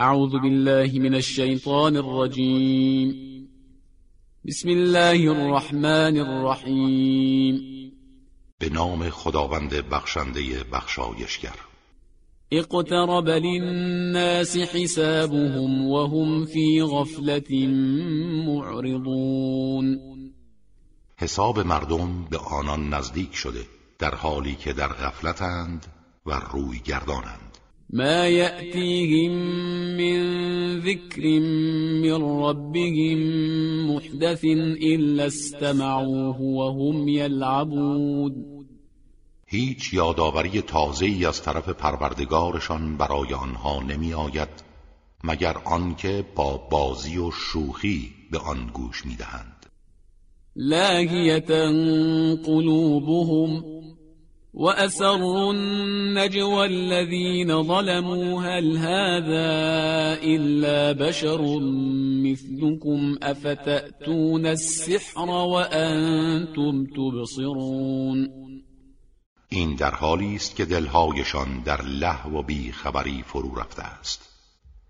اعوذ بالله من الشیطان الرجیم بسم الله الرحمن الرحیم به نام خداوند بخشنده بخشایشگر. اقترب للناس حسابهم وهم في غفلة معرضون. حساب مردم به آنان نزدیک شده در حالی که در غفلتند و روی گردانند. ما يأتيهم من ذكر من ربهم محدث إلا استمعوه وهم يلعبون. هیچ یادآوری تازه از طرف پروردگارشان برای آنها نمی آید مگر آنکه با بازی و شوخی به آن گوش می دهند لاهیتا قلوبهم وأسروا النجوى الذين ظلموا هل هذا إلا بشر مثلكم؟ أفتأتون السحر وأنتم تبصرون. این در حالی است که دلهایشان در له و بی خبری فرو رفته است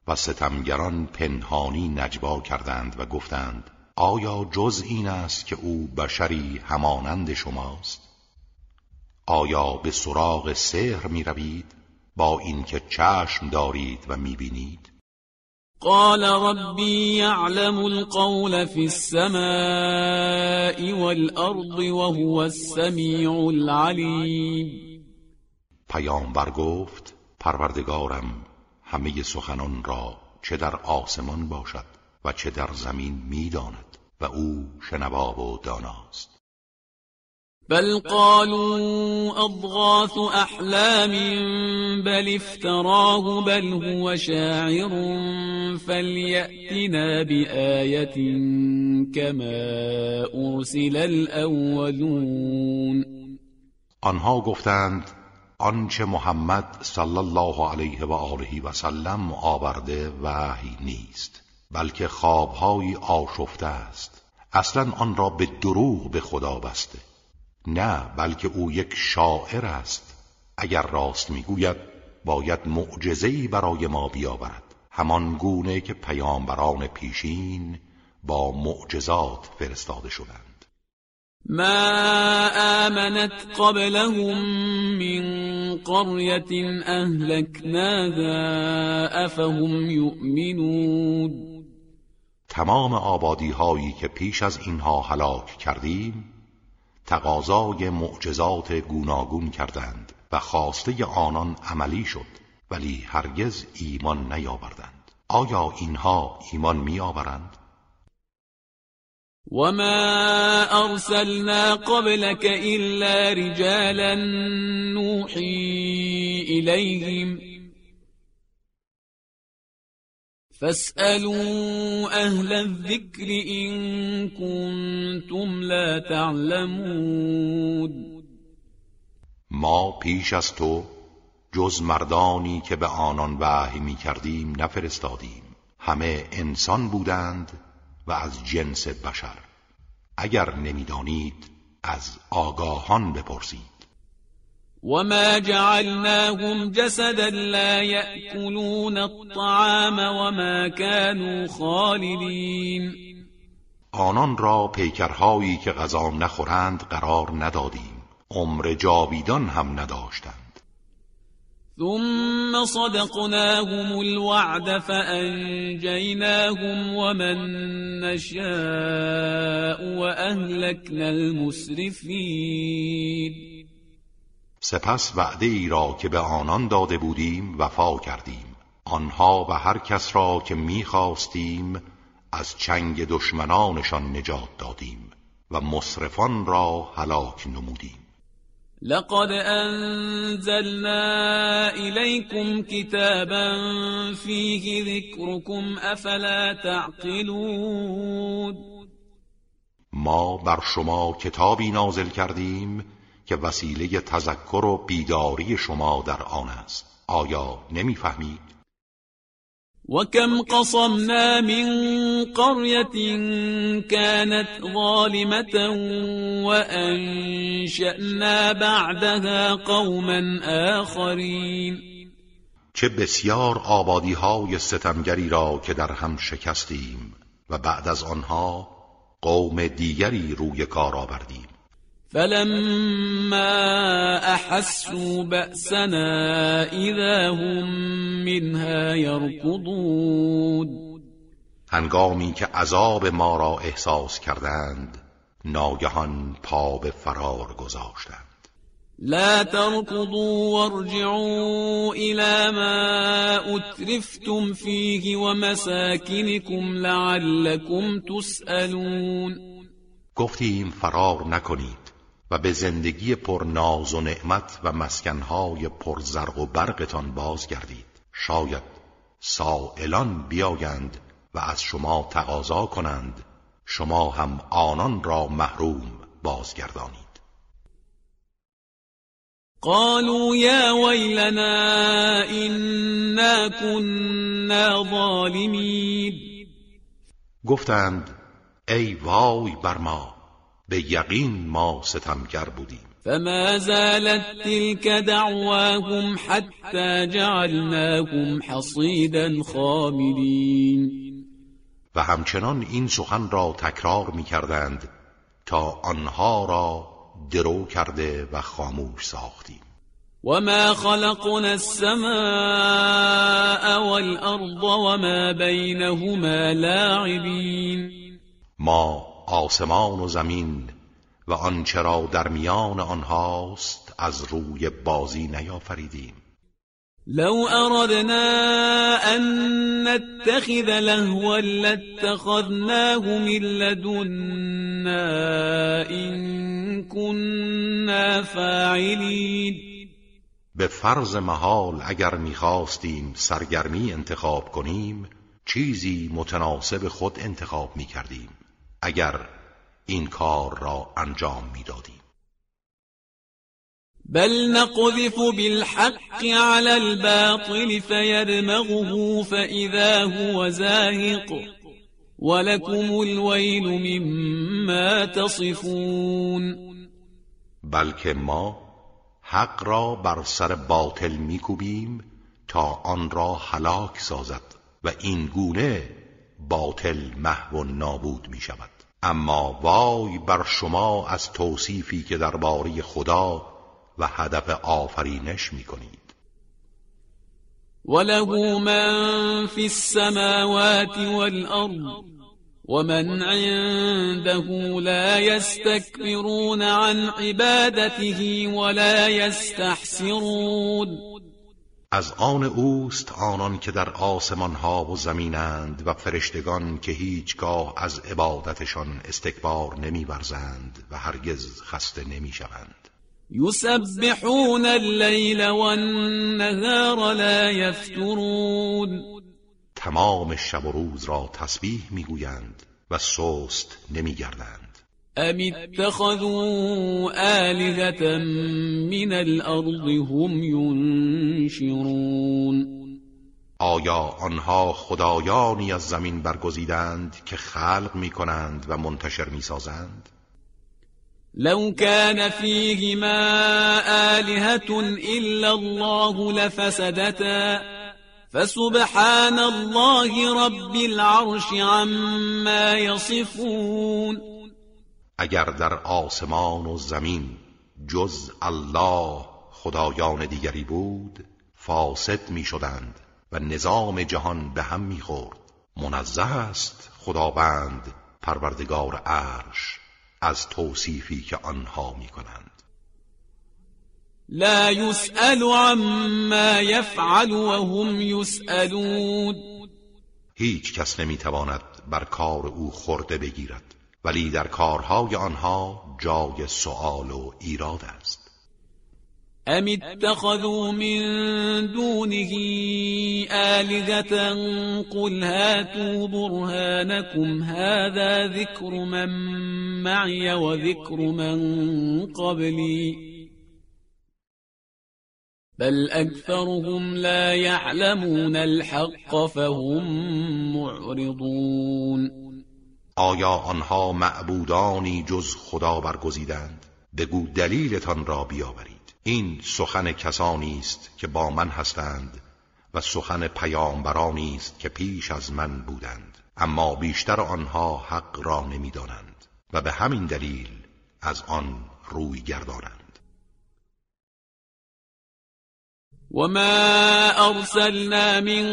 و ستمگران پنهانی نجوا کردند و گفتند آیا جز این است که او بشری همانند شماست؟ آیا به سراغ سحر می روید؟ با اینکه چشم دارید و می بینید؟ قال ربی یعلم القول في السماء والارض وهو السمیع العلیم. پیامبر گفت پروردگارم همه سخنان را چه در آسمان باشد و چه در زمین می‌داند و او شنوا و داناست. بل قالوا أضغاث أحلام بل افتراه بل هو شاعر فليأتنا بآية كما أرسل الأولون. آنها گفتند آنچه محمد صلی الله علیه و آله و سلم آورده وحی نیست بلکه خوابهایی آشفته است. اصلا آن را به دروغ به خدا بسته. نه بلکه او یک شاعر است. اگر راست می‌گوید باید معجزه‌ای برای ما بیاورد. همان گونه که پیامبران پیشین با معجزات فرستاده شدند. ما آمنت قبلهم من قرية أهلكناها أفهم يؤمنون. تمام آبادی هایی که پیش از اینها هلاک کردیم تقاضای معجزات گوناگون کردند و خواسته آنان عملی شد ولی هرگز ایمان نیاوردند. آیا اینها ایمان میآورند؟ وما ارسلنا قبلك الا رجالا نوحي اليهم فاسألوا أهل الذكر إن كنتم لا تعلمون. ما پیش از تو جز مردانی که به آنان وحی می کردیم نفرستادیم. همه انسان بودند و از جنس بشر. اگر نمی‌دانید از آگاهان بپرسید. وما جعلناهم جسدا لا يأكلون الطعام وما كانوا خالدين آنان را پیکرهایی که غذا نخورند قرار ندادیم. عمر جاویدان هم نداشتند. ثم صدقناهم الوعد فأنجيناهم ومن نشاء وأهلكنا المسرفين سپس وعده ای را که به آنان داده بودیم وفا کردیم. آنها و هر کس را که می‌خواستیم از چنگ دشمنانشان نجات دادیم و مصرفان را هلاک نمودیم. لقد انزلنا الیکم کتابا فیه ذکرکم افلا تعقلون. ما بر شما کتابی نازل کردیم که وسیله تذکر و بیداری شما در آن است. آیا نمی‌فهمید؟ وكم قصمنا من قرية كانت ظالمة وأنشأنا بعدها قوما آخرين. چه بسیار آبادی های ستمگری را که در هم شکستیم و بعد از آنها قوم دیگری روی کار آوردیم. فلما احسوا بأسنا اذا هم منها يركضون هنگامی که عذاب ما را احساس کردند ناگهان پا به فرار گذاشتند. لا تركضوا وارجعوا إلى ما أترفتم فيه ومساكنكم لعلكم تسألون. گفتیم فرار نکنید. و به زندگی پر ناز و نعمت و مسکنهای پر زرق و برقتان بازگردید. شاید سائلان بیایند و از شما تقاضا کنند. شما هم آنان را محروم بازگردانید. قالوا يا ويلنا إنا كنا ظالمين. گفتند ای وای بر ما به یقین ما ستمگر بودیم. فما زالت تلك دعواهم حتى جعلناهم حصيدا خامدين. و همچنان این سخن را تکرار می کردند تا آنها را درو کرده و خاموش ساختیم. وما خلقنا السماء والأرض وما بينهما لاعبين. ما آسمان و زمین و آنچه را در میان آنهاست از روی بازی نیافریدیم. لو اردنا ان نتخذ لهوا لاتخذناه من لدنا ان كنا فاعلین. به فرض محال اگر می‌خواستیم سرگرمی انتخاب کنیم چیزی متناسب خود انتخاب می‌کردیم. اگر این کار را انجام می‌دادیم. بل نقذف بالحق على الباطل فيدمغه فإذا هو زاهق ولكم الويل مما تصفون. بلکه ما حق را بر سر باطل میکوبیم تا آن را هلاک سازد و این گونه باطل محو و نابود می شود اما وای بر شما از توصیفی که درباره خدا و هدف آفرینش می کنید وله من في السماوات والأرض ومن عنده لا يستكبرون عن عبادته ولا يستحسرون از آن اوست آنان که در آسمان ها و زمینند و فرشتگان که هیچگاه از عبادتشان استکبار نمیورزند و هرگز خسته نمی‌شوند. يسبحون الليل والنهار لا يفترون تمام شب و روز را تسبیح می‌گویند و سست نمیگردند. ام اتخذوا آلهة من الأرض هم ينشرون آیا آنها خدایانی از زمین برگزیدند که خلق می کنند و منتشر می سازند؟ لو كان فيهما آلهة إلا الله لفسدتا فسبحان الله رب العرش عما يصفون اگر در آسمان و زمین جز الله خدایان دیگری بود فاسد می شدند و نظام جهان به هم می خورد منزه است خداوند پروردگار عرش از توصیفی که آنها می کنند لا يسأل عما يفعل وهم يسألون. هیچ کس نمی‌تواند بر کار او خورده بگیرد. ولی در کارهای آنها جای سؤال و ایراد است. أم اتخذوا من دونه آلهة؟ قل هاتوا برهانكم. هذا ذكر من معي وذكر من قبلي. بل أكثرهم لا يعلمون الحق فهم معرضون. آیا آنها معبودانی جز خدا برگزیدند؟ بگو دلیلتان را بیاورید. این سخن کسانی است که با من هستند و سخن پیامبرانی است که پیش از من بودند. اما بیشتر آنها حق را نمی‌دانند و به همین دلیل از آن روی گردانند. وما أرسلنا من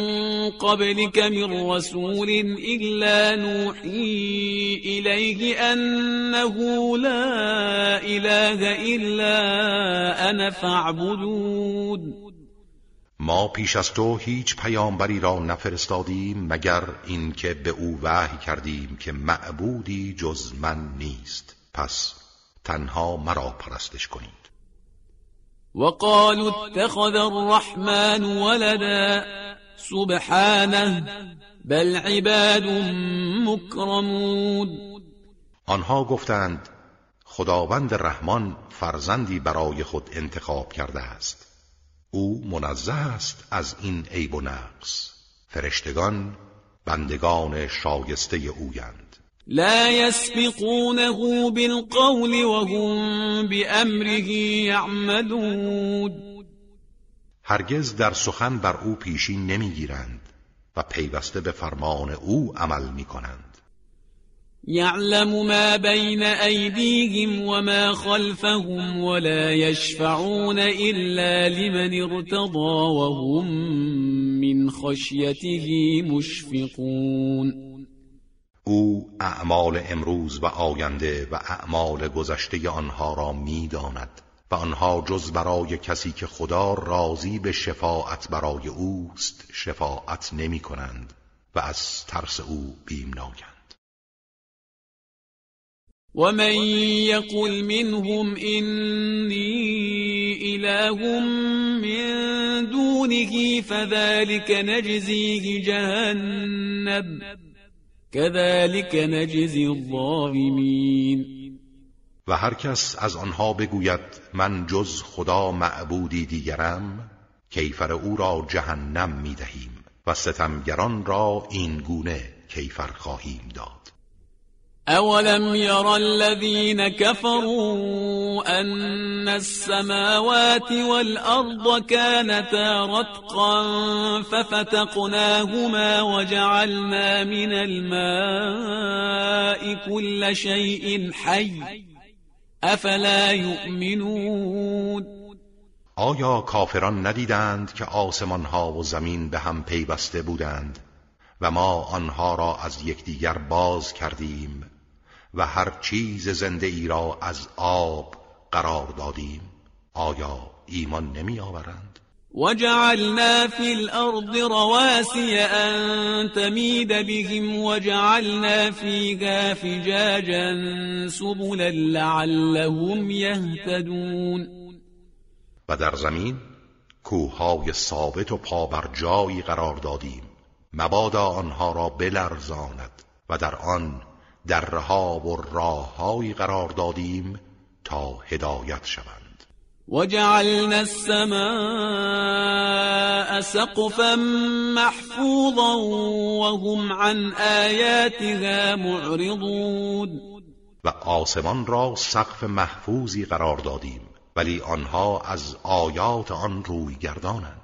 قبلك من رسول إلا نوحي إليه أنه لا إله إلا أنا فاعبدون. ما پیش از تو هیچ پیامبری را نفرستادیم مگر اینکه به او وحی کردیم که معبودی جز من نیست. پس تنها مرا پرستش کنید وقالوا اتخذ الرحمن ولدا سبحانه بل عباد مكرمون. آنها گفتند خداوند رحمان فرزندی برای خود انتخاب کرده است. او منزه است از این عیب و نقص. فرشتگان بندگان شایسته اویند لا يسبقونه بالقول وهم بأمره يعملون. هرگز در سخن بر او پیشی نمی‌گیرند و پیوسته به فرمان او عمل می کنند يعلم ما بين أيديهم وما خلفهم ولا يشفعون إلا لمن ارتضى وهم من خشيته مشفقون. او اعمال امروز و آینده و اعمال گذشته آنها را می‌داند و آنها جز برای کسی که خدا راضی به شفاعت برای اوست شفاعت نمی کنند و از ترس او بیمناکند ومن یقل منهم اینی اله من دونه فذلك نجزیه جهنم كذلك نجزی الظالمین و هر کس از آنها بگوید من جز خدا معبودی دیگرم کیفر او را جهنم می‌دهیم و ستمگران را این گونه کیفر خواهیم داد. أولم ير الذين كفروا أن السماوات والأرض كانتا رتقا ففتقناهما وجعلنا من الماء كل شيء حي أفلا يؤمنون آیا کافران ندیدند که آسمان ها و زمین به هم پیوسته بودند و ما آنها را از یکدیگر باز کردیم؟ و هر چیز زنده ای را از آب قرار دادیم. آیا ایمان نمی آورند؟ وجعلنا في الأرض رواسي أن تميد بهم وجعلنا فيها فجاجا سبلا لعلهم يهتدون. و در زمین کوههای ثابت و پابرجایی قرار دادیم. مبادا آنها را بلرزاند و در آن درها و راههایی قرار دادیم تا هدایت شوند. وجعلنا السماء سقفا محفوظا وهم عن آیاتها معرضون. و آسمان را سقف محفوظی قرار دادیم ولی آنها از آیات آن روی گردانند.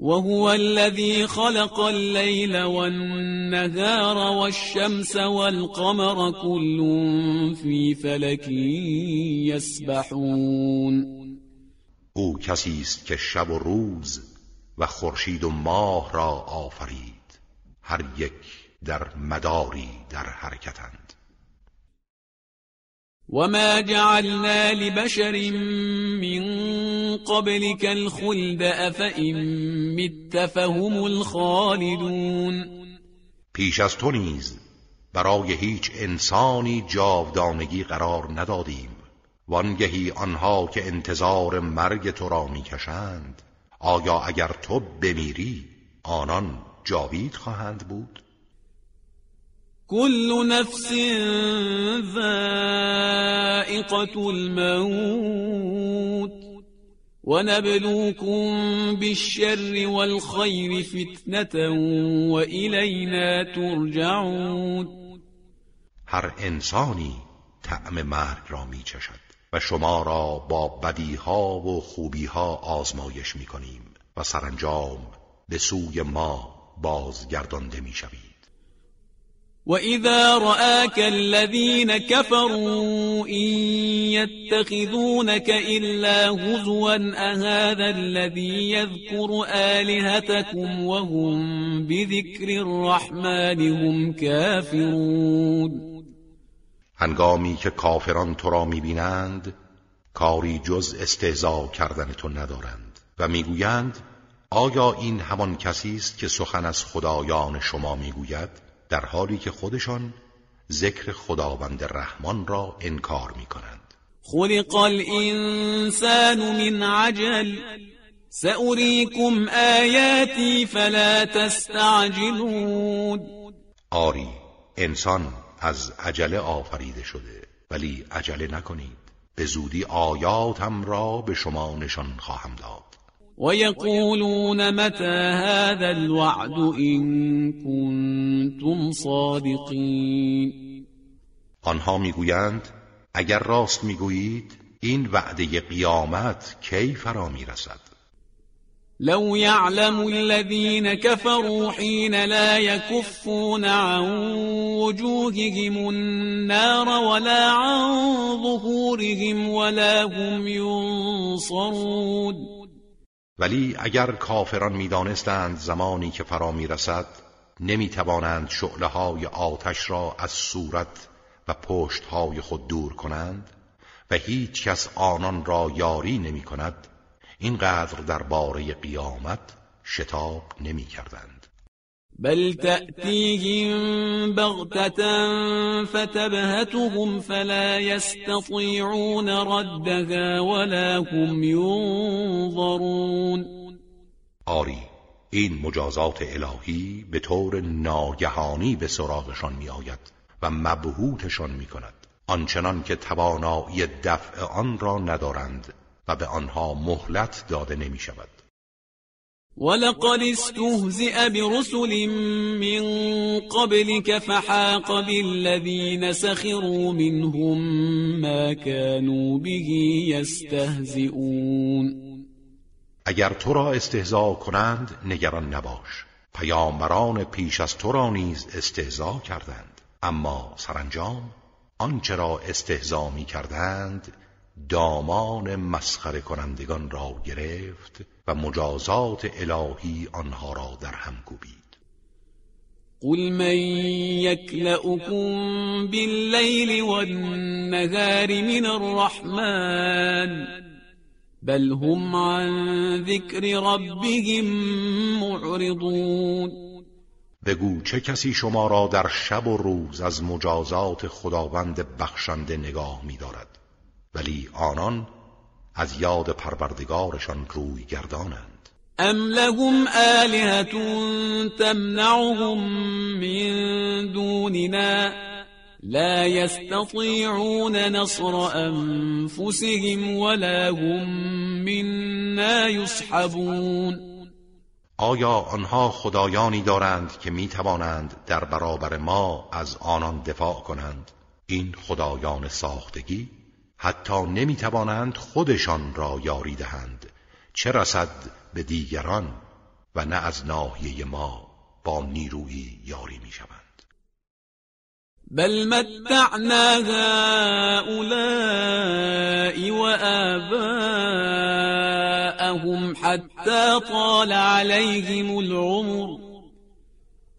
وهو الذي خلق الليل والنهار والشمس والقمر كل في فلك يسبحون. أو کسی است که شب و روز و خورشید و ماه را آفرید. هر یک در مداری در حرکتند. وما جعلنا لبشر من قبلك الخلد أفإن مت فهم الخالدون پیش از تو نیز برای هیچ انسانی جاودانگی قرار ندادیم. وانگهی آنها که انتظار مرگ تو را می‌کشند آیا اگر تو بمیری آنان جاوید خواهند بود؟ كل نفس ذائقة الموت. ونبلوكم بالشر والخير فتنة وإلينا ترجعون. هر انسانی طعم مرگ را می چشد و شما را با بدیها و خوبیها آزمایش می کنیم و سرانجام به سوی ما بازگردانده می‌شوید وإذا رآك الذين كفروا إن يتخذونك إلا هزوا أهذا الذي يذكر آلهتكم وهم بذكر الرحمن هم كافرون هنگامی که کافران تو را می‌بینند کاری جز استهزا کردن تو ندارند و می‌گویند آیا این همان کسی است که سخن از خدایان شما می‌گوید؟ در حالی که خودشان ذکر خداوند رحمان را انکار می کنند خلق الانسان من عجل سأریکم آیاتی فلا تستعجلون. آری انسان از عجله آفریده شده ولی عجله نکنید. به زودی آیاتم را به شما نشان خواهم داد. ويقولون متى هذا الوعد إن كنتم صادقين. آنها میگویند اگر راست میگویید این وعده قیامت کی فرا میرسد؟ لو يعلم الذين كفروا حين لا يكفون عن وجوههم النار ولا عن ظهورهم ولا هم ينصرون. ولی اگر کافران می‌دانستند زمانی که فرا می‌رسد نمی‌توانند شعله های آتش را از صورت و پشت های خود دور کنند و هیچ کس آنان را یاری نمی کند اینقدر درباره قیامت شتاب نمی کردند بل تأتیهم بغتتا فتبهتهم فلا يستطيعون ردها ولا هم ينظرون. آری این مجازات الهی به طور ناگهانی به سراغشان می آید و مبهوتشان می کند آنچنان که توانایی دفع آن را ندارند و به آنها مهلت داده نمی شود ولقد استهزئ برسل من قبلك فحاق بالذين سخروا منهم ما كانوا به يستهزئون اگر تو را استهزا کنند نگران نباش. پیامبران پیش از تو را نیز استهزا کردند. اما سرانجام آنچه را استهزا می کردند دامان مسخره کنندگان را گرفت و مجازات الهی آنها را در هم کوبید. قل من يكلؤكم بالليل والنهار من الرحمن بل هم عن ذكر ربهم معرضون. بگو چه کسی شما را در شب و روز از مجازات خداوند بخشنده نگاه می دارد ولی آنان از یاد پروردگارشان روی گردانند. ام لهم آلهة تمنعهم من دوننا لا يستطيعون نصر انفسهم ولا هم منا يسحبون آیا آنها خدایانی دارند که می توانند در برابر ما از آنان دفاع کنند؟ این خدایان ساختگی حتی نمی توانند خودشان را یاری دهند. چه رسد به دیگران و نه از ناحیه ما با نیرویی یاری می شوند بل متعنا هؤلاء وآباءهم حتى طال عليهم العمر.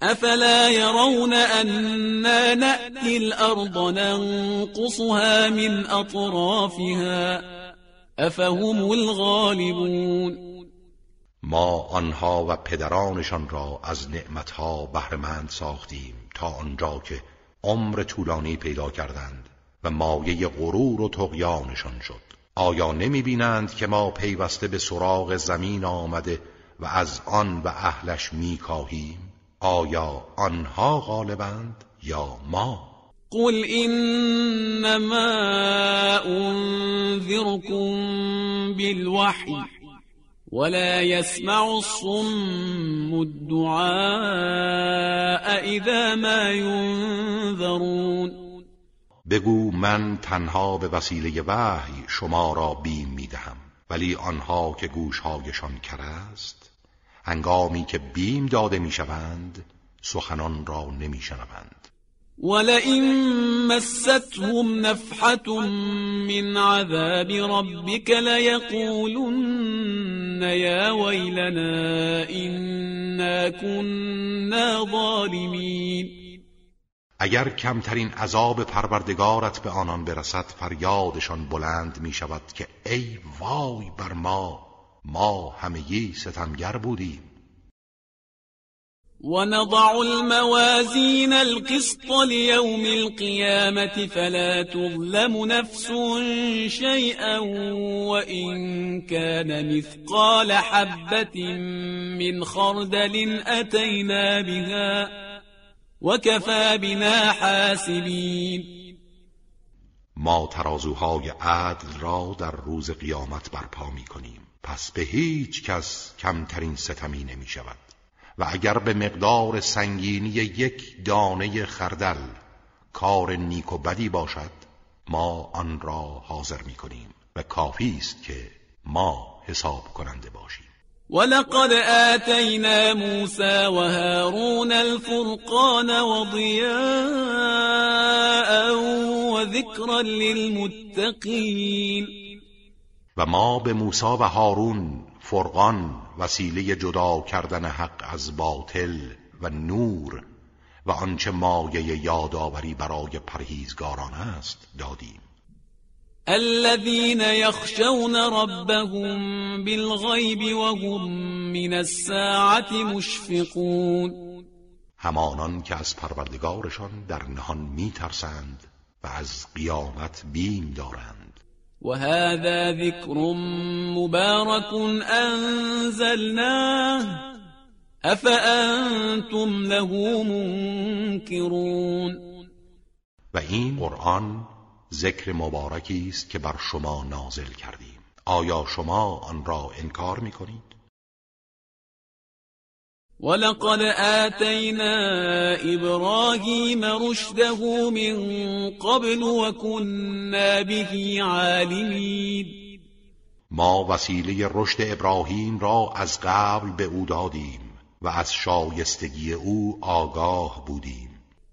افلا يرون أنا نأتي الأرض ننقصها من أطرافها؟ افهم الغالبون. ما آنها و پدرانشان را از نعمتها بهرمند ساختیم تا آنجا که عمر طولانی پیدا کردند و مایه غرور و تقیانشان شد. آیا نمی بینند که ما پیوسته به سراغ زمین آمده و از آن و اهلش می کاهیم آیا آنها غالبند یا ما؟ قل انما انذركم بالوحی ولا يسمع الصم الدعاء اذا ما ينذرون بگو من تنها به وسیله وحی شما را بیم می‌دهم ولی آنها که گوشهایشان کر است؟ هنگامی که بیم داده می‌شوند سخنان را نمیشنوند. ولئن مستهم نفحة من عذاب ربك ليقولن يا ويلنا إنا كنا ظالمين. اگر کمترین عذاب پروردگارت به آنان برسد فریادشان بلند می شود که ای وای بر ما ما همگی ستمگر بودیم. ونضع الموازين القسط ليوم القيامة فلا تظلم نفس شيئا وإن كان مثقال حبة من خردل أتينا بها وكفى بنا حاسبين. ما ترازوهای عدل را در روز قیامت برپا می کنیم پس به هیچ کس کمترین ستمی نمی شود و اگر به مقدار سنگینی یک دانه خردل کار نیک و بدی باشد ما آن را حاضر می کنیم و کافی است که ما حساب کننده باشیم. ولقد آتينا موسى وهارون الفرقان وضياء وذكرا للمتقين و ما به موسی و هارون فرقان وسیله جدا کردن حق از باطل و نور و آنچه مایه یادآوری برای پرهیزگاران است دادیم. الذين يخشون ربهم بالغيب وهم من الساعة مشفقون. همانان که از پروردگارشان در نهان میترسند و از قیامت بیم دارند. وهذا ذكر مبارك أنزلناه. أفأنتم له منكرون؟ و این قرآن ذکر مبارکی است که بر شما نازل کردیم. آیا شما آن را انکار می کنید؟ ولقد آتينا إبراهيم رشده من قبل وكنا به عالمين ما وسیله رشد ابراهیم را از قبل به أو دادیم و از شایستگی أو آگاه بودیم.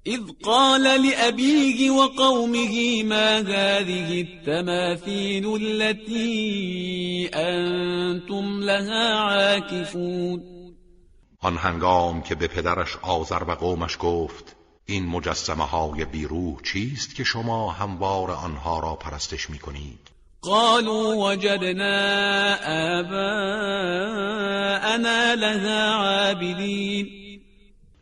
اذ قال لأبيه وقومه ما هذه التماثيل التي أنتم لها عاكفون آن هنگام که به پدرش آذر و قومش گفت این مجسمه های بیروح چیست که شما هموار آنها را پرستش می کنید قالوا وجدنا آباءنا لها عابدین.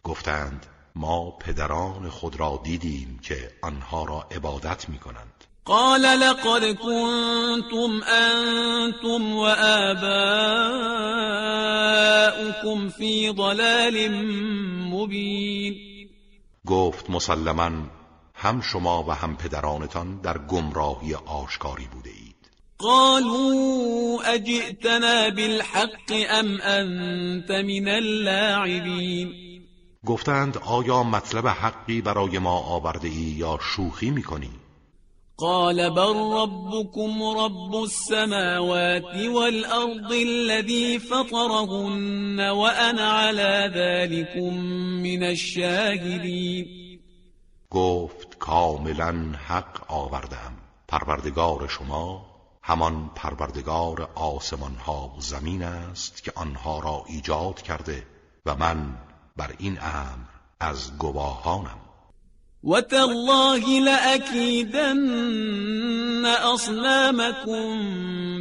گفتند ما پدران خود را دیدیم که آنها را عبادت می کنند قال لقد كنتم أنتم وآباؤكم في ضلال مبين. گفت مسلما هم شما و هم پدرانتان در گمراهی آشکاری بوده اید. قالوا اجئتنا بالحق ام انت من اللاعبین گفتند آیا مطلب حقی برای ما آورده ای یا شوخی می‌کنی؟ قال بل ربكم رب السماوات والأرض الذي فطرهن وأنا على ذلكم من الشاهدين. گفت کاملا حق آوردم. پروردگار شما همان پروردگار آسمان ها و زمین است که آنها را ایجاد کرده و من بر این امر از گواهانم. وتالله لأكيدن أصنامكم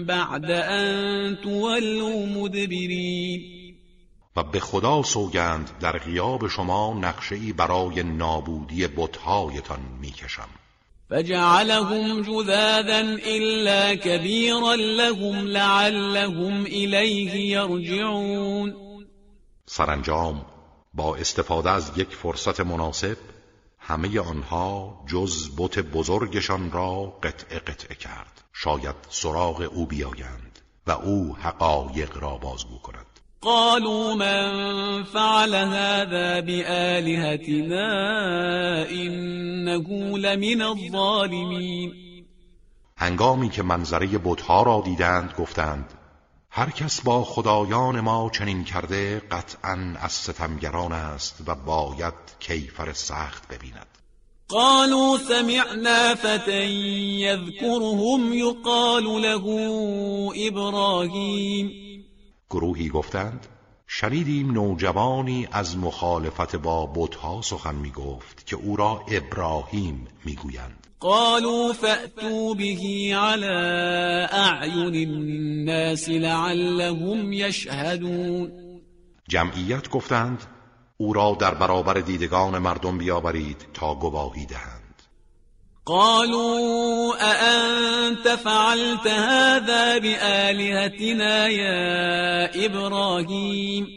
بعد أن تولوا مدبرين و به خدا سوگند در غیاب شما نقشه‌ای برای نابودی بتهایتان می‌کشم. فجعلهم جذاذا إلا كبيرا لهم لعلهم إليه يرجعون سرانجام با استفاده از یک فرصت مناسب همه آنها جز بت بزرگشان را قطع قطع کرد. شاید سراغ او بیایند و او حقایق را بازگو کند. قالوا من فعل هذا بآلهتنا إنه لمن الظالمين هنگامی که منظره بتها را دیدند گفتند هر کس با خدایان ما چنین کرده قطعا از ستمگران است و باید کیفر سخت ببیند. قالوا سمعنا فتى يذكرهم يقال له ابراهیم گروهی گفتند شنیدیم نوجوانی از مخالفت با بتها سخن می گفت که او را ابراهیم می‌گویند. قالوا فأتوا به على اعین الناس لعلهم يشهدون. جمعیت گفتند او را در برابر دیدگان مردم بیاورید تا گواهی دهند. قالوا أأنت فعلت هذا بآلهتنا یا ابراهیم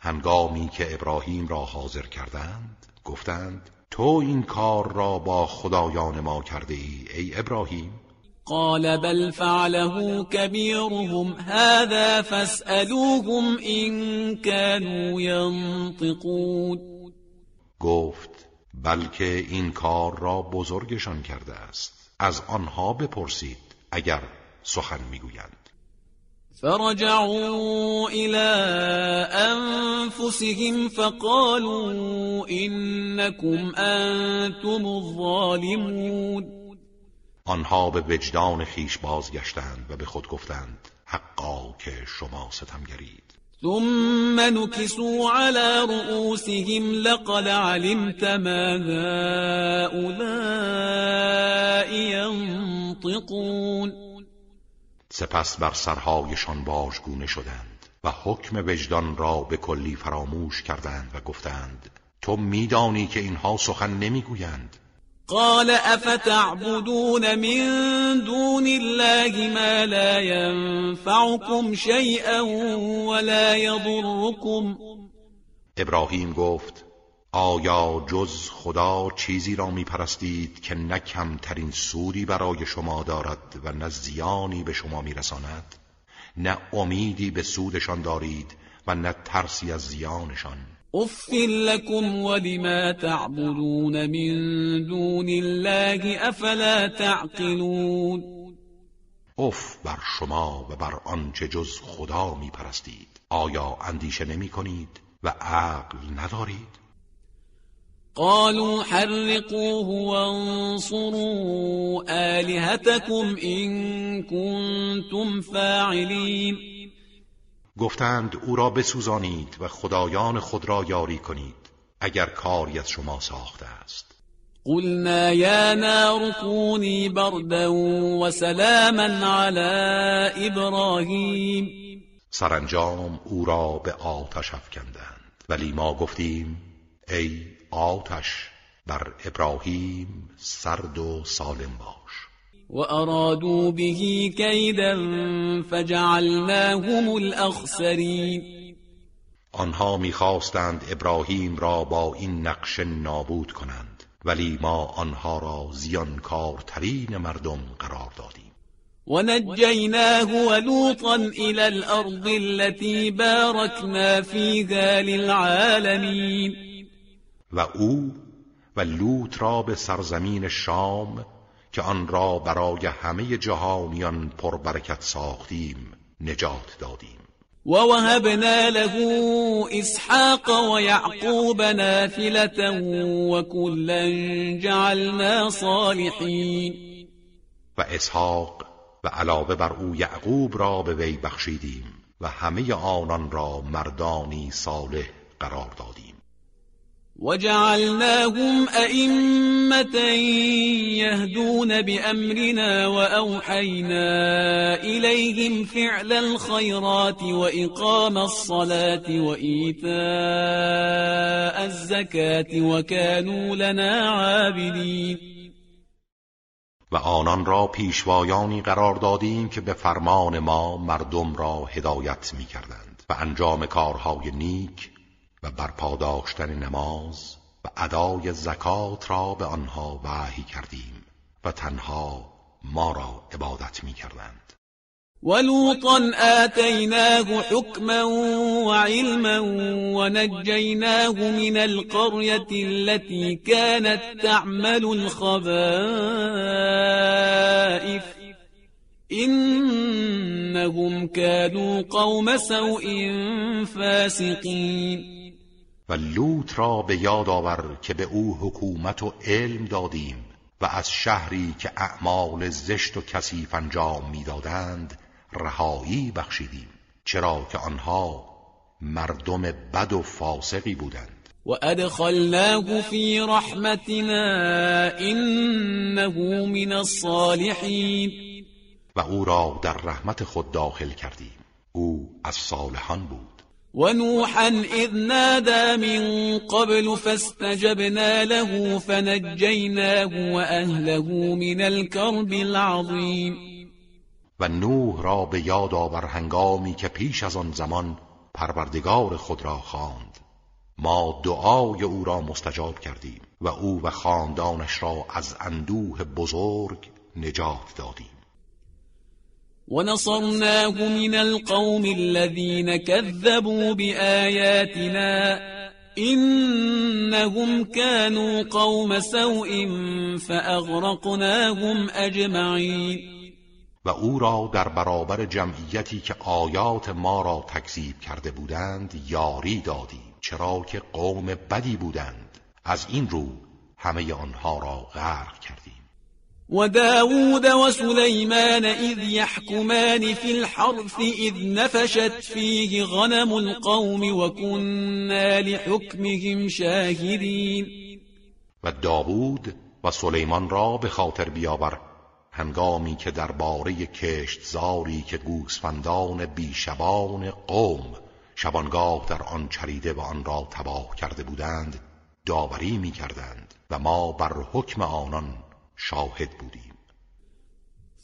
هنگامی که ابراهیم را حاضر کردند گفتند تو این کار را با خدایان ما کرده ای ای ابراهیم؟ قال بل فعله كبيرهم هذا فاسألوهم إن كانوا ينطقون. گفت بلکه این کار را بزرگشان کرده است. از آنها بپرسید اگر سخن می‌گویند. فرجعوا إلى أنفسهم فقالوا إنكم أنتم الظالمون. آنها به وجدان خیش بازگشتند و به خود گفتند حقا که شما ستمگرید. ثم نكسوا على رؤوسهم لقد علمت ما هؤلاء ينطقون. سپس بر سرهایشان باژگونه شدند و حکم وجدان را به کلی فراموش کردند و گفتند تو میدانی که اینها سخن نمی‌گویند. قال افتعبدون من دون الله ما لا ينفعكم شيئا ولا يضركم ابراهیم گفت آیا جز خدا چیزی را می پرستید که نه کمترین سودی برای شما دارد و نه زیانی به شما می رساند؟ نه امیدی به سودشان دارید و نه ترسی از زیانشان. اف لكم ولما تعبدون من دون الله افلا تعقلون. اف بر شما و بر آنچه جز خدا می پرستید آیا اندیشه نمی کنید و عقل ندارید؟ قالوا حرقوه وانصروا آلهتكم إن كنتم فاعلين. گفتند او را بسوزانید و خدایان خود را یاری کنید اگر کاری از شما ساخته است. قلنا یا نار كوني بردا وسلاما على ابراهیم سرانجام او را به آتش افکندند. ولی ما گفتیم ای آتش بر ابراهیم سرد و سالم باش. و ارادو به کیدا فجعلناهم الاخسرین آنها می‌خواستند ابراهیم را با این نقش نابود کنند ولی ما آنها را زیانکارترین مردم قرار دادیم. ونجيناه ولوطا إلى الأرض التي باركنا فيها للعالمين. و او و لوط را به سرزمین شام که آن را برای همه جهانیان پربرکت ساختیم نجات دادیم. و وهبنا له اسحاق و یعقوب نافلة و کلا جعلنا صالحین. و اسحاق و علاوه بر او یعقوب را به وی بخشیدیم و همه آنان را مردانی صالح قرار دادیم. وجعلناهم أئمة يهدون بأمرنا وأوحينا إليهم فعل الخيرات وإقام الصلاة وإيتاء الزكاة وكانوا لنا عابدين. و آنان را پیشوایانی قرار دادیم که به فرمان ما مردم را هدایت می کردند و انجام کارهای نیک و برپا داشتن نماز و ادای زکات را به آنها وحی کردیم و تنها ما را عبادت می کردند ولوطا آتيناه حكما وعلما ونجيناه من القرية التي كانت تعمل الخبائث. إن إنهم كانوا قوم سوء فاسقین و لوط را به یاد آور که به او حکومت و علم دادیم و از شهری که اعمال زشت و کثیف انجام می‌دادند رهایی بخشیدیم چرا که آنها مردم بد و فاسقی بودند. و ادخلناه فی رحمتنا انه من الصالحین. و او را در رحمت خود داخل کردیم. او از صالحان بود. ونوحا إذ نادى من قبل فاستجبنا له فنجيناه وأهله من الكرب العظيم. و نوح را به یاد آور هنگامی که پیش از آن زمان پروردگار خود را خواند. ما دعای او را مستجاب کردیم و او و خاندانش را از اندوه بزرگ نجات دادیم. ونصرناه من القوم الذين كذبوا بآياتنا إنهم كانوا قوم سوء فأغرقناهم أجمعين. و او را در برابر جمعیتی که آیات ما را تکذیب کرده بودند یاری دادیم چرا که قوم بدی بودند. از این رو همه آنها را غرق کردیم. وداود وسليمان إذ يحكمان في الحرث إذ نفشت فيه غنم القوم وكنا لحكمهم شاهدين. و داوود و سلیمان را به خاطر بیاور هنگامی که درباره کشتزاری که گوسفندان بیشبان قوم شبانگاه در آن چریده و آن را تباه کرده بودند داوری می کردند و ما بر حکم آنان شاهد بودیم.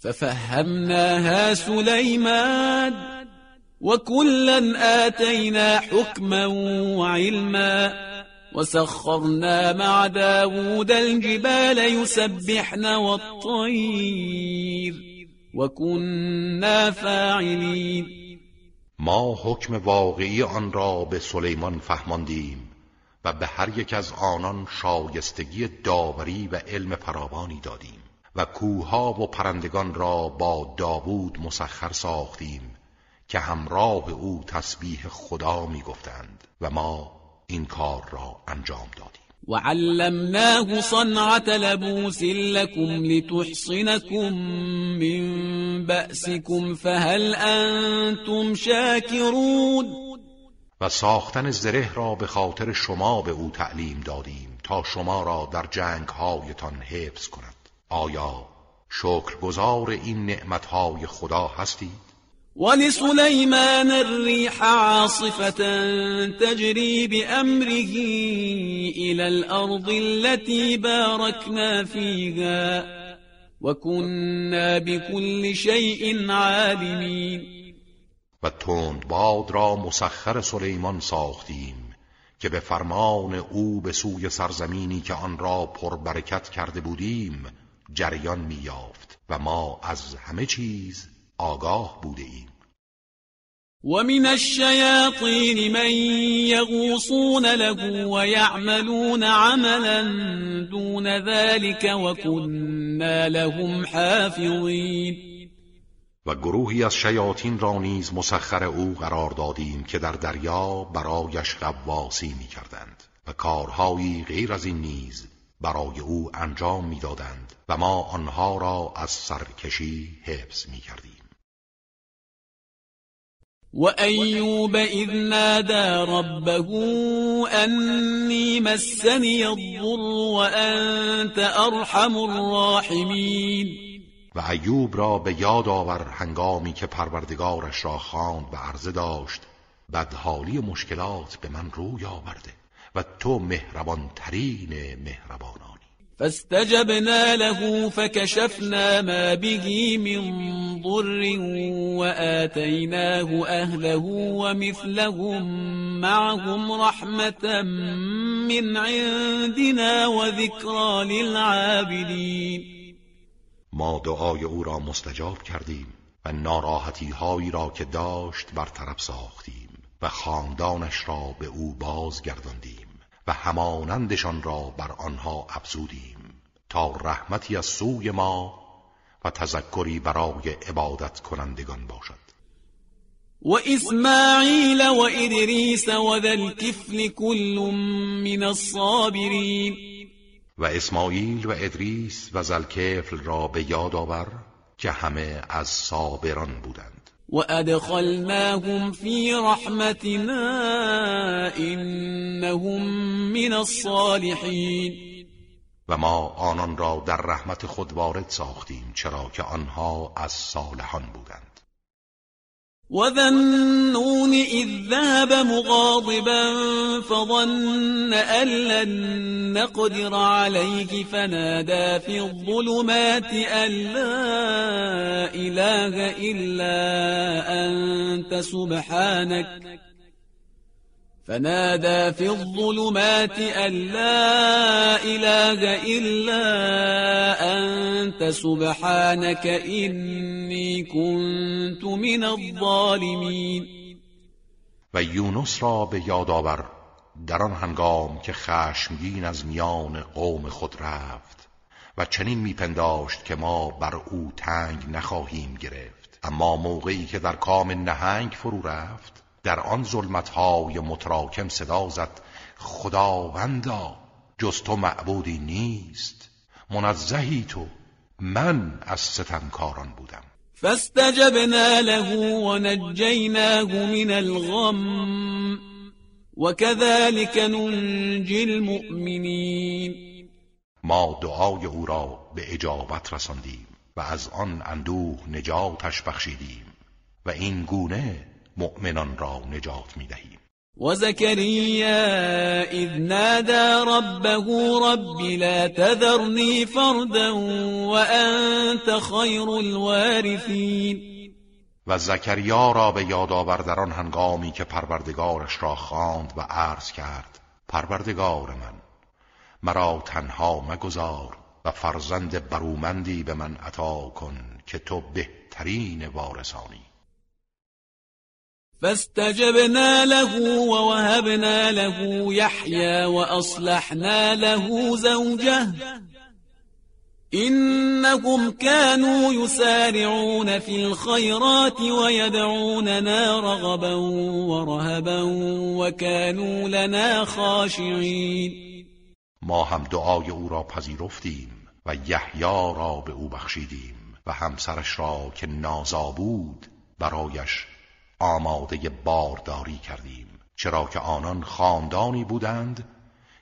ففهمناها سلیمان وكلا آتينا حكما وعلما وسخرنا مع داود الجبال يسبحن والطير وكنا فاعلين. ما حکم واقعی آن را به سلیمان فهماندیم. و به هر یک از آنان شایستگی داوری و علم فراوانی دادیم و کوها و پرندگان را با داوود مسخر ساختیم که همراه او تسبیح خدا می گفتند و ما این کار را انجام دادیم. وعلمناه صنعة لبوس لكم لتحصنكم من بأسكم فهل أنتم شاكرون و ساختن زره را به خاطر شما به او تعلیم دادیم تا شما را در جنگ هایتان حفظ کند آیا شکرگزار این نعمتهای خدا هستید؟ ولسليمان الريح عاصفة تجري بأمره إلى الأرض التي باركنا فيها وكنا بكل شيء عالمين تند باد را مسخر سلیمان ساختیم که به فرمان او به سوی سرزمینی که آن را پربرکت کرده بودیم جریان میافت و ما از همه چیز آگاه بوده ایم ومن الشياطين من يغوصون له ويعملون عملا دون ذلك وكنا لهم حافظين. و گروهی از شیاطین را نیز مسخر او قرار دادیم که در دریا برایش غواصی می کردند و کارهایی غیر از این نیز برای او انجام می‌دادند و ما آنها را از سرکشی حفظ می کردیم وأيوب إذ نادى ربه أني مسني الضر وأنت أرحم الراحمين و ایوب را به یاد آور هنگامی که پروردگارش را خواند و عرضه داشت بدحالی مشکلات به من روی آورده و تو مهربان ترین مهربانانی. فاستجبنا له فكشفنا ما به من ضر وآتيناه أهله ومثلهم معهم رحمة من عندنا وذكرى للعابدين ما دعای او را مستجاب کردیم و ناراحتی هایی را که داشت برطرف ساختیم و خاندانش را به او بازگرداندیم و همانندشان را بر آنها افزودیم تا رحمتی از سوی ما و تذکری برای عبادت کنندگان باشد. وإسماعيل وإدريس وذا الكفل كل من الصابرين و اسماعیل و ادریس و زلکفل را به یاد آور که همه از صابران بودند. و ادخلناهم فی رحمتنا انهم من الصالحین. و ما آنان را در رحمت خود وارد ساختیم چرا که آنها از صالحان بودند. وذا النون إذ ذهب مغاضبا فظن أن لن نقدر عليه فنادى في الظلمات أن لا إله إلا أنت سبحانك فنادى في الظلمات أن لا إله إلا أنت سبحانك إني كنت من الظالمين. و یونس را به یاد آور در آن هنگام که خشمگین از میان قوم خود رفت و چنین میپنداشت که ما بر او تنگ نخواهیم گرفت. اما موقعی که در کام نهنگ فرو رفت در آن ظلمتهای متراکم صدا زد خداوندا جز تو معبودی نیست منزهی تو من از ستمکاران بودم. فاستجبنا له ونجيناه من الغم وكذلك ننجي المؤمنين ما دعای او را به اجابت رساندیم و از آن اندوه نجاتش بخشیدیم و این گونه مؤمنان را نجات می دهیم وزكريا إذ نادى ربه رب لا تذرني فردا وأنت خير الوارثين. و زکریا را به یاد آور در آن هنگامی که پروردگارش را خواند و عرض کرد پروردگار من مرا تنها مگذار و فرزند برومندی به من عطا کن که تو بهترین وارثانی. فاستجبنا له ووهبنا له يحيى وأصلحنا له زوجه. إنهم كانوا يسارعون في الخيرات ويدعوننا رغبا ورهبا وكانوا لنا خاشعين. ما هم دعای أو را پذیرفتیم و یحیی را به أو بخشیدیم و همسرش را که نازا بود برایش آماده بارداری کردیم چرا که آنان خاندانی بودند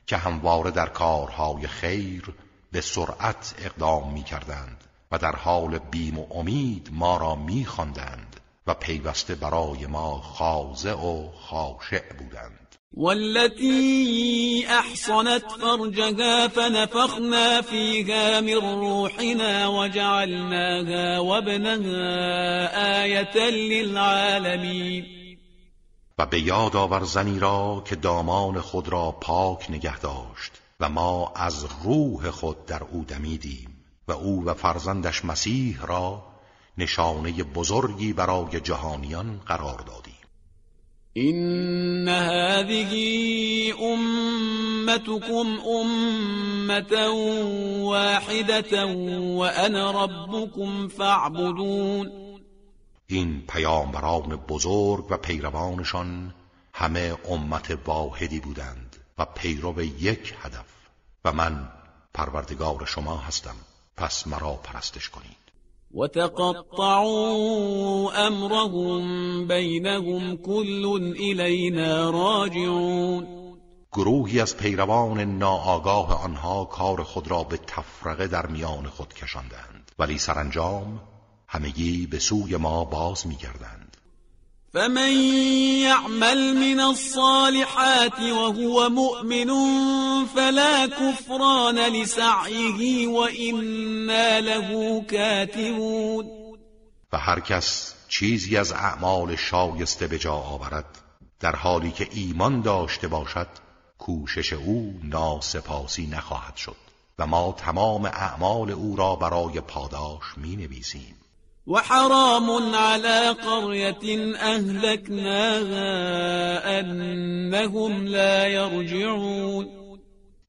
که همواره در کارهای خیر به سرعت اقدام می کردند و در حال بیم و امید ما را می خواندند و پیوسته برای ما خاضع و خاشع بودند. والتي احصنت فرجها فنفخنا فيها من روحنا وجعلناها وابنها آية للعالمين. و به یاد آور زنی را که دامان خود را پاک نگه داشت و ما از روح خود در او دمیدیم و او و فرزندش مسیح را نشانه بزرگی برای جهانیان قرار دادیم. إن هذه أمتكم أمة واحدة وأنا ربكم فاعبدون این پیامبران بزرگ و پیروانشان همه امت واحدی بودند و پیرو یک هدف و من پروردگار شما هستم پس مرا پرستش کنید. وتقطعوا امرهم بینهم كل الینا راجعون گروهی از پیروان ناآگاه آنها کار خود را به تفرقه در میان خود کشاندند ولی سرانجام همگی به سوی ما باز میگردند. فمن يعمل من الصالحات وهو مؤمن فلا كفران لسعيه وإنا له كاتبون. و کس چیزی از اعمال شایسته به جا آورد در حالی که ایمان داشته باشد کوشش او ناسپاسی نخواهد شد و ما تمام اعمال او را برای پاداش می نویسیم وحرام على قرية أهلكناها أنهم لا يرجعون.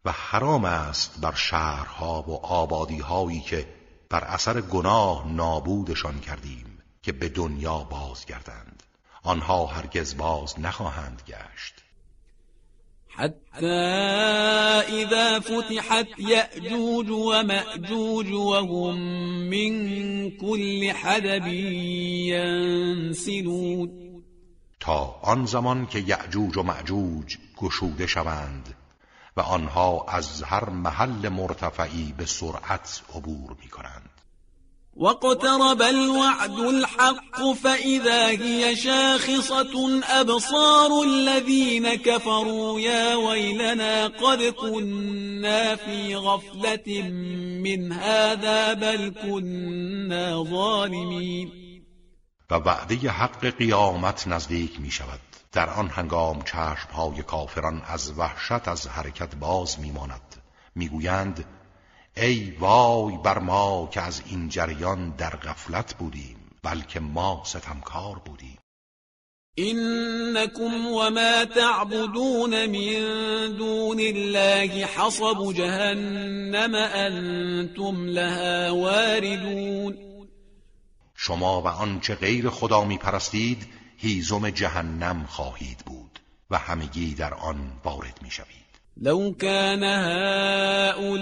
و حرام است بر شهرها و آبادیهایی که بر اثر گناه نابودشان کردیم که به دنیا بازگردند. آنها هرگز باز نخواهند گشت. حتى إذا فتحت يأجوج ومأجوج وهم من كل حدب ينسلون. تا آن زمان که یعجوج و معجوج گشوده شوند و آنها از هر محل مرتفعی به سرعت عبور می کنند واقترب الوعد الحق فإذا هي شاخصة أبصار الذين كفروا يا ويلنا قد كنا في غفلة من هذا بل كنا ظالمين و وعده حق قیامت نزدیک می شود در آن هنگام چشمهای کافران از وحشت از حرکت باز می ماند می گویند ای وای بر ما که از این جریان در غفلت بودیم بلکه ما ستمکار بودیم. إنكم وما تعبدون من دون الله حصب جهنم أنتم لها واردون. شما و آنچه غیر خدا می پرستید هیزم جهنم خواهید بود و همگی در آن وارد می شوید لو كان هؤلاء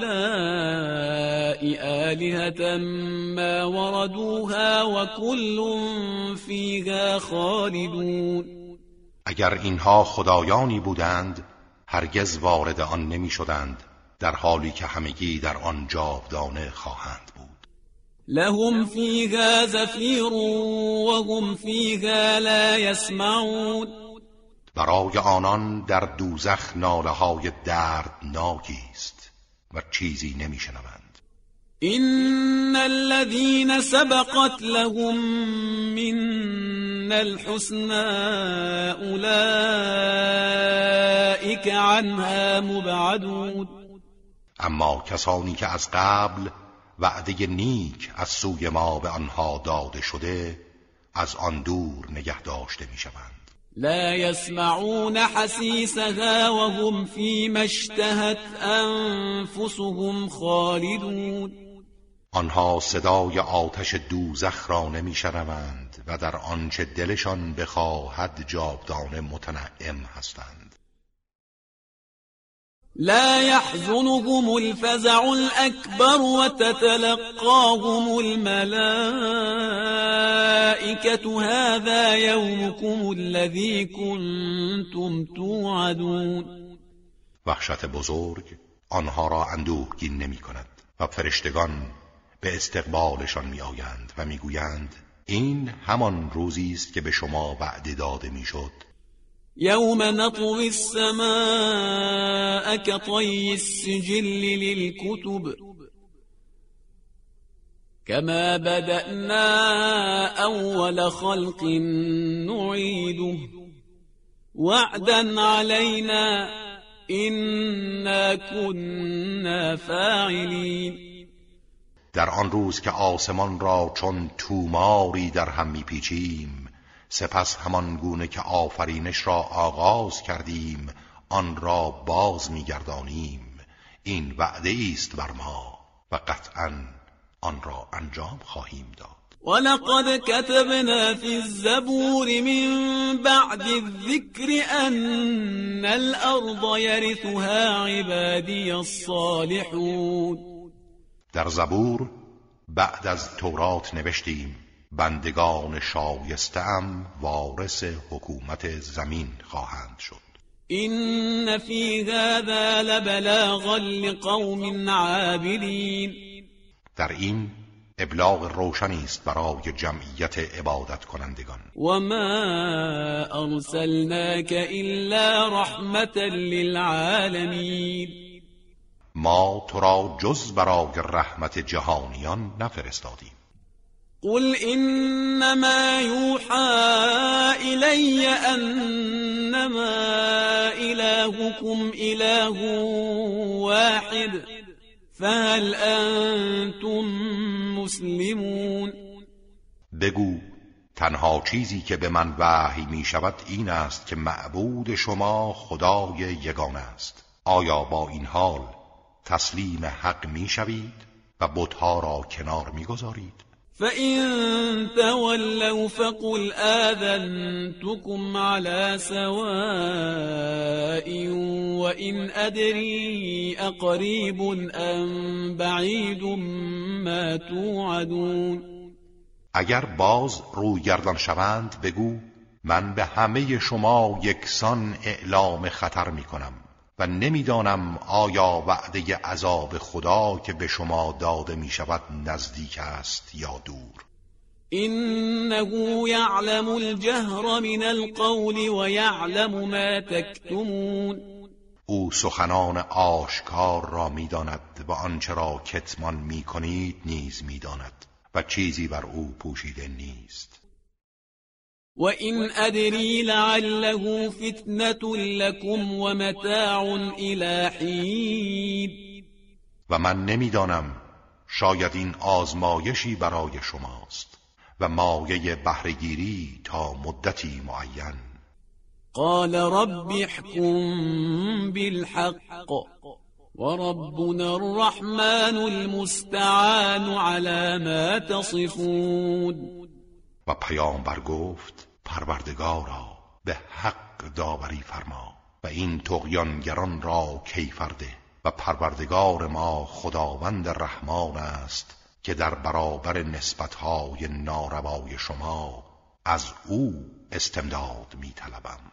آلهة ما وردوها وكل فيها خالدون. اگر اینها خدایانی بودند هرگز وارد آن نمی شدند در حالی که همگی در آن جاودانه خواهند بود. لهم فيها زفیر وهم فيها لا يسمعون برای آنان در دوزخ ناله های دردناکی است و چیزی نمیشنوند. این الذين سبقت لهم من الحسنى اولئك عنها مبعدون. اما کسانی که از قبل وعده نیک از سوی ما به آنها داده شده از آن دور نگه داشته می‌شوند. لا يسمعون حسيسها وهم فيما اشتهت أنفسهم خالدون. آنها صدای آتش دوزخ را نمیشنوند و در آنچه دلشان بخواهد جاودانه متنعم هستند. لا يحزنهم الفزع الأكبر وتتلقاهم الملائكة. هذا يومكم الذي كنتم توعدون. وحشت بزرگ آنها را اندوهگین نمی کند و فرشتگان به استقبالشان می آیند و می گویند این همان روزی است که به شما وعده داده می‌شد يوم نطوي السماء كطي السجل للكتب. كما بدأنا أول خلق نعيده. وعدا علينا إنا كنا فاعلين. در آن روز که آسمان را چون توماری در هم میپیچیم سپس همان گونه که آفرینش را آغاز کردیم آن را باز میگردانیم. این وعده است بر ما و قطعا آن را انجام خواهیم داد. ولقد كتبنا في الزبور من بعد الذكر أن الأرض يرثها عبادي الصالحون. در زبور بعد از تورات نوشتیم بندگان شایستم وارث حکومت زمین خواهند شد. این فی هذا لبلاغا لقوم عابدین در این ابلاغ روشنی است برای جمعیت عبادت کنندگان و ما ارسلناک الا رحمتا للعالمین ما تو را جز برای رحمت جهانیان نفرستادیم. قل إنما يوحى إلي أنما إلهكم إله واحد فهل أنتم مسلمون بگو تنها چیزی که به من وحی می شود این است که معبود شما خدای یگانه است آیا با این حال تسلیم حق می شوید و بتها را کنار می گذارید؟ فإن تولوا فقل آذنتكم على سواء وإن أدري أقريب أم بعید ما توعدون اگر باز روی گردان شوند بگو من به همه شما یکسان اعلام خطر می کنم و نمی‌دانم آیا وعده عذاب خدا که به شما داده می شود نزدیک است یا دور. انه یعلم الجهر من القول و یعلم ما تکتمون او سخنان آشکار را می‌داند و آنچه را کتمان می کنید نیز می‌داند و چیزی بر او پوشیده نیست. وإن أدري لعله فتنة لكم ومتاع إلى حين. و من نمی‌دانم شاید این آزمایشی برای شماست و مایه بهرهگیری تا مدتی معین. قال رب احكم بالحق وربنا الرحمن المستعان على ما تصفون و پیامبر گفت پروردگارا به حق داوری فرما و این تقیانگران را کیفرده و پروردگار ما خداوند رحمان است که در برابر نسبتهای ناروای شما از او استمداد می طلبم.